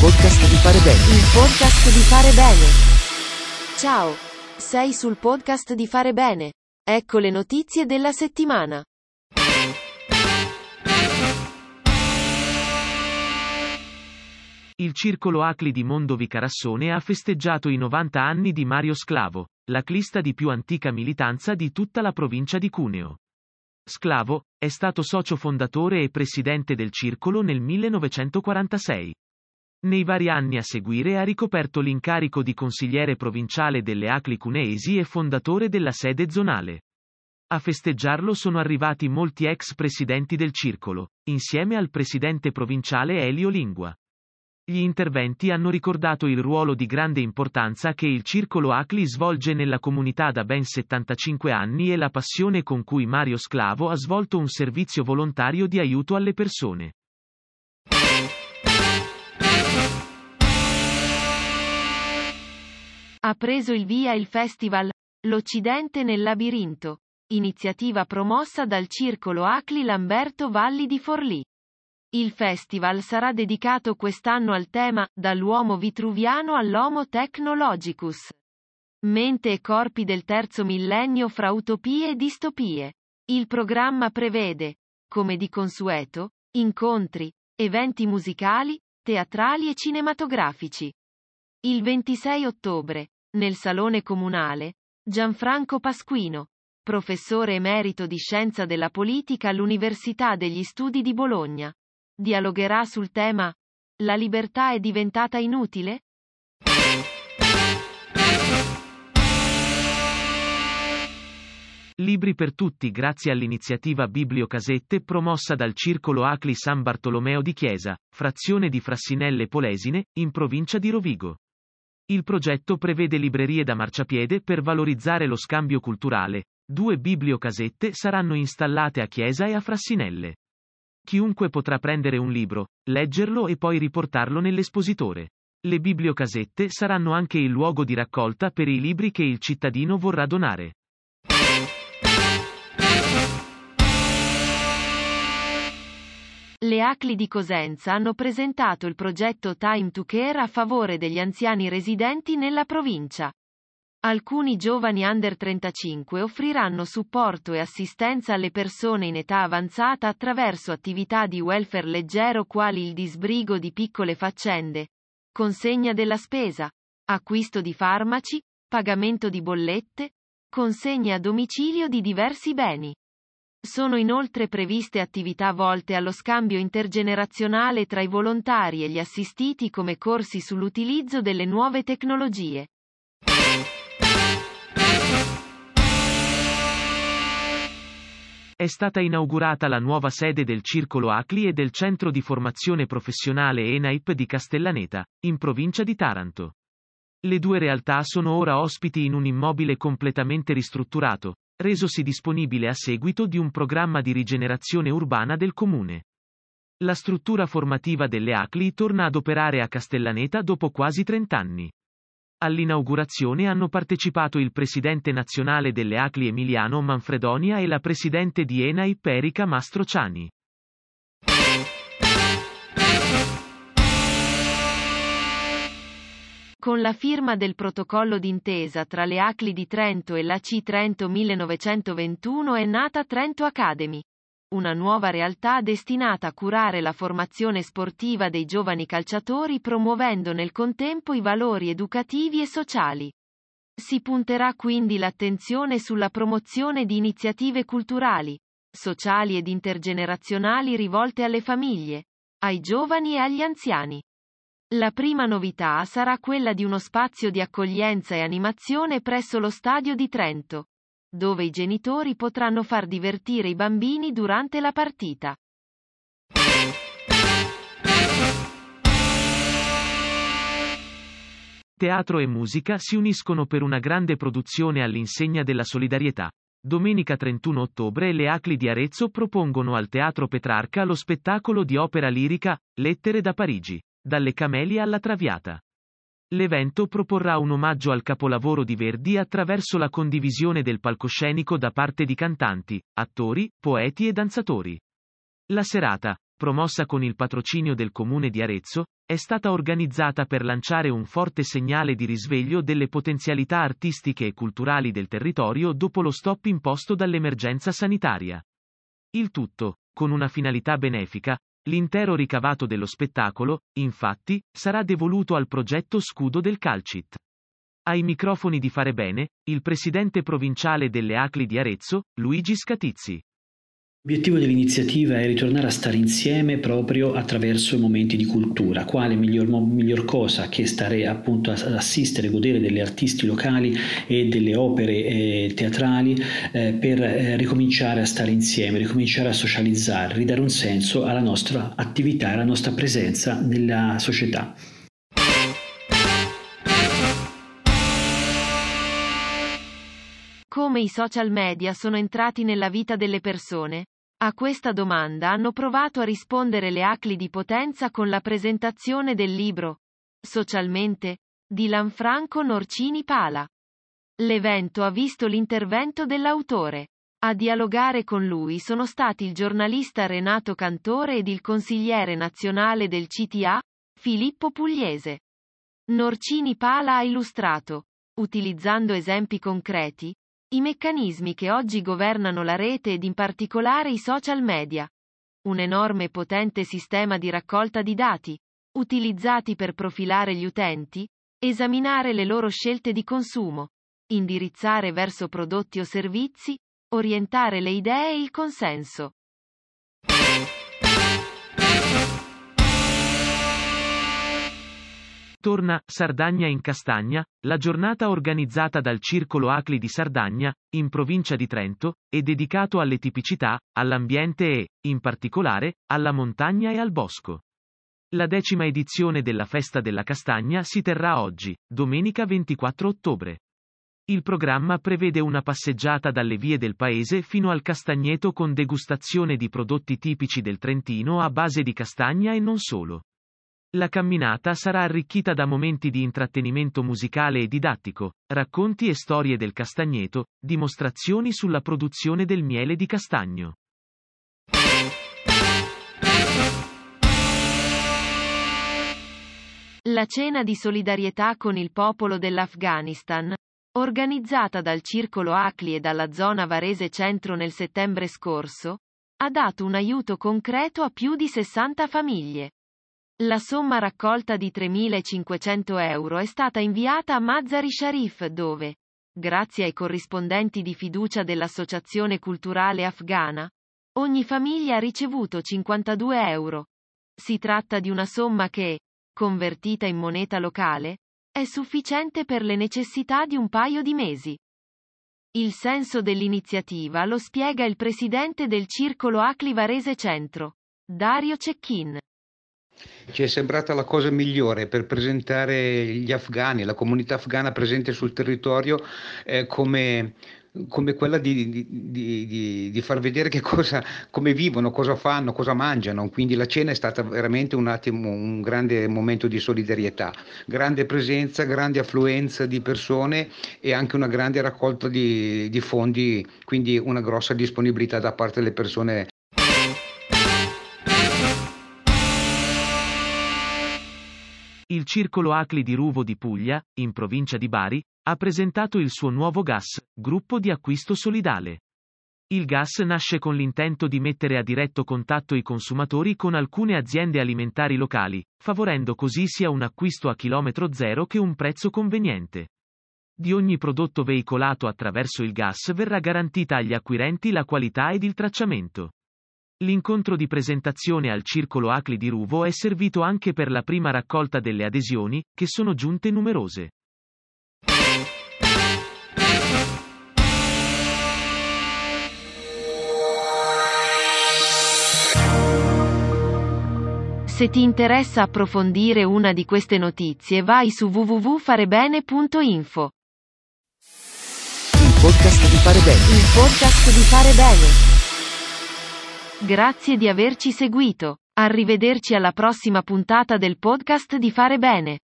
podcast di fare bene. Il podcast di fare bene. Ciao. Sei sul podcast di fare bene. Ecco le notizie della settimana. Il circolo Acli di Mondovi Carassone ha festeggiato i 90 anni di Mario Sclavo, l'aclista di più antica militanza di tutta la provincia di Cuneo. Sclavo, è stato socio fondatore e presidente del circolo nel 1946. Nei vari anni a seguire ha ricoperto l'incarico di consigliere provinciale delle Acli Cuneesi e fondatore della sede zonale. A festeggiarlo sono arrivati molti ex presidenti del circolo, insieme al presidente provinciale Elio Lingua. Gli interventi hanno ricordato il ruolo di grande importanza che il Circolo Acli svolge nella comunità da ben 75 anni e la passione con cui Mario Sclavo ha svolto un servizio volontario di aiuto alle persone. Ha preso il via il festival L'Occidente nel labirinto, iniziativa promossa dal Circolo Acli Lamberto Valli di Forlì. Il festival sarà dedicato quest'anno al tema Dall'uomo vitruviano all'Homo technologicus. Mente e corpi del terzo millennio fra utopie e distopie. Il programma prevede, come di consueto, incontri, eventi musicali, teatrali e cinematografici. Il 26 ottobre, nel Salone Comunale, Gianfranco Pasquino, professore emerito di Scienza della Politica all'Università degli Studi di Bologna, dialogherà sul tema La libertà è diventata inutile? Libri per tutti grazie all'iniziativa Bibliocasette promossa dal Circolo Acli San Bartolomeo di Chiesa, frazione di Frassinelle Polesine, in provincia di Rovigo. Il progetto prevede librerie da marciapiede per valorizzare lo scambio culturale. Due bibliocasette saranno installate a Chiesa e a Frassinelle. Chiunque potrà prendere un libro, leggerlo e poi riportarlo nell'espositore. Le bibliocasette saranno anche il luogo di raccolta per i libri che il cittadino vorrà donare. Le ACLI di Cosenza hanno presentato il progetto Time to Care a favore degli anziani residenti nella provincia. Alcuni giovani under 35 offriranno supporto e assistenza alle persone in età avanzata attraverso attività di welfare leggero quali il disbrigo di piccole faccende, consegna della spesa, acquisto di farmaci, pagamento di bollette, consegne a domicilio di diversi beni. Sono inoltre previste attività volte allo scambio intergenerazionale tra i volontari e gli assistiti come corsi sull'utilizzo delle nuove tecnologie. È stata inaugurata la nuova sede del Circolo Acli e del Centro di Formazione Professionale ENAIP di Castellaneta, in provincia di Taranto. Le due realtà sono ora ospiti in un immobile completamente ristrutturato, resosi disponibile a seguito di un programma di rigenerazione urbana del comune. La struttura formativa delle ACLI torna ad operare a Castellaneta dopo quasi 30 anni. All'inaugurazione hanno partecipato il presidente nazionale delle ACLI Emiliano Manfredonia e la presidente di ENAIP Erika Mastrociani. Con la firma del protocollo d'intesa tra le ACLI di Trento e la C Trento 1921 è nata Trento Academy una nuova realtà destinata a curare la formazione sportiva dei giovani calciatori promuovendo nel contempo i valori educativi e sociali. Si punterà quindi l'attenzione sulla promozione di iniziative culturali, sociali ed intergenerazionali rivolte alle famiglie, ai giovani e agli anziani. La prima novità sarà quella di uno spazio di accoglienza e animazione presso lo stadio di Trento, dove i genitori potranno far divertire i bambini durante la partita. Teatro e musica si uniscono per una grande produzione all'insegna della solidarietà. Domenica 31 ottobre le Acli di Arezzo propongono al Teatro Petrarca lo spettacolo di opera lirica Lettere da Parigi, dalle Camelie alla Traviata. L'evento proporrà un omaggio al capolavoro di Verdi attraverso la condivisione del palcoscenico da parte di cantanti, attori, poeti e danzatori. La serata, promossa con il patrocinio del comune di Arezzo, è stata organizzata per lanciare un forte segnale di risveglio delle potenzialità artistiche e culturali del territorio dopo lo stop imposto dall'emergenza sanitaria. Il tutto, con una finalità benefica, l'intero ricavato dello spettacolo, infatti, sarà devoluto al progetto Scudo del Calcit. Ai microfoni di Fare Bene, il presidente provinciale delle ACLI di Arezzo, Luigi Scatizzi. L'obiettivo dell'iniziativa è ritornare a stare insieme proprio attraverso momenti di cultura. Quale miglior, miglior cosa che stare appunto ad assistere, godere delle artisti locali e delle opere eh, teatrali eh, per eh, ricominciare a stare insieme, ricominciare a socializzare, ridare un senso alla nostra attività e alla nostra presenza nella società. Come i social media sono entrati nella vita delle persone? A questa domanda hanno provato a rispondere le ACLI di Potenza con la presentazione del libro Socialmente di Lanfranco Norcini Pala. L'evento ha visto l'intervento dell'autore. A dialogare con lui sono stati il giornalista Renato Cantore ed il consigliere nazionale del CTA, Filippo Pugliese. Norcini Pala ha illustrato, utilizzando esempi concreti, i meccanismi che oggi governano la rete ed in particolare i social media. Un enorme e potente sistema di raccolta di dati, utilizzati per profilare gli utenti, esaminare le loro scelte di consumo, indirizzare verso prodotti o servizi, orientare le idee e il consenso. Torna Sardagna in Castagna, la giornata organizzata dal Circolo Acli di Sardagna, in provincia di Trento, e dedicato alle tipicità, all'ambiente e, in particolare, alla montagna e al bosco. La decima edizione della Festa della Castagna si terrà oggi, domenica 24 ottobre. Il programma prevede una passeggiata dalle vie del paese fino al castagneto con degustazione di prodotti tipici del Trentino a base di castagna e non solo. La camminata sarà arricchita da momenti di intrattenimento musicale e didattico, racconti e storie del castagneto, dimostrazioni sulla produzione del miele di castagno. La cena di solidarietà con il popolo dell'Afghanistan, organizzata dal Circolo Acli e dalla zona Varese Centro nel settembre scorso, ha dato un aiuto concreto a più di 60 famiglie. La somma raccolta di 3.500 euro è stata inviata a Mazzari Sharif dove, grazie ai corrispondenti di fiducia dell'Associazione Culturale Afghana, ogni famiglia ha ricevuto 52 euro. Si tratta di una somma che, convertita in moneta locale, è sufficiente per le necessità di un paio di mesi. Il senso dell'iniziativa lo spiega il presidente del Circolo Acli Varese Centro, Dario Cecchin. Ci è sembrata la cosa migliore per presentare gli afghani, la comunità afghana presente sul territorio eh, come, come quella di, di, di, di, far vedere che cosa, come vivono, cosa fanno, cosa mangiano. Quindi la cena è stata veramente un attimo, un grande momento di solidarietà, grande presenza, grande affluenza di persone e anche una grande raccolta di, di fondi, quindi una grossa disponibilità da parte delle persone Il Circolo Acli di Ruvo di Puglia, in provincia di Bari, ha presentato il suo nuovo gas, gruppo di acquisto solidale. Il gas nasce con l'intento di mettere a diretto contatto i consumatori con alcune aziende alimentari locali, favorendo così sia un acquisto a chilometro zero che un prezzo conveniente. Di ogni prodotto veicolato attraverso il gas verrà garantita agli acquirenti la qualità ed il tracciamento. L'incontro di presentazione al Circolo Acli di Ruvo è servito anche per la prima raccolta delle adesioni, che sono giunte numerose. Se ti interessa approfondire una di queste notizie vai su www.farebene.info. Il podcast di Fare Bene. Il podcast di Fare Bene. Grazie di averci seguito. Arrivederci alla prossima puntata del podcast di Fare Bene.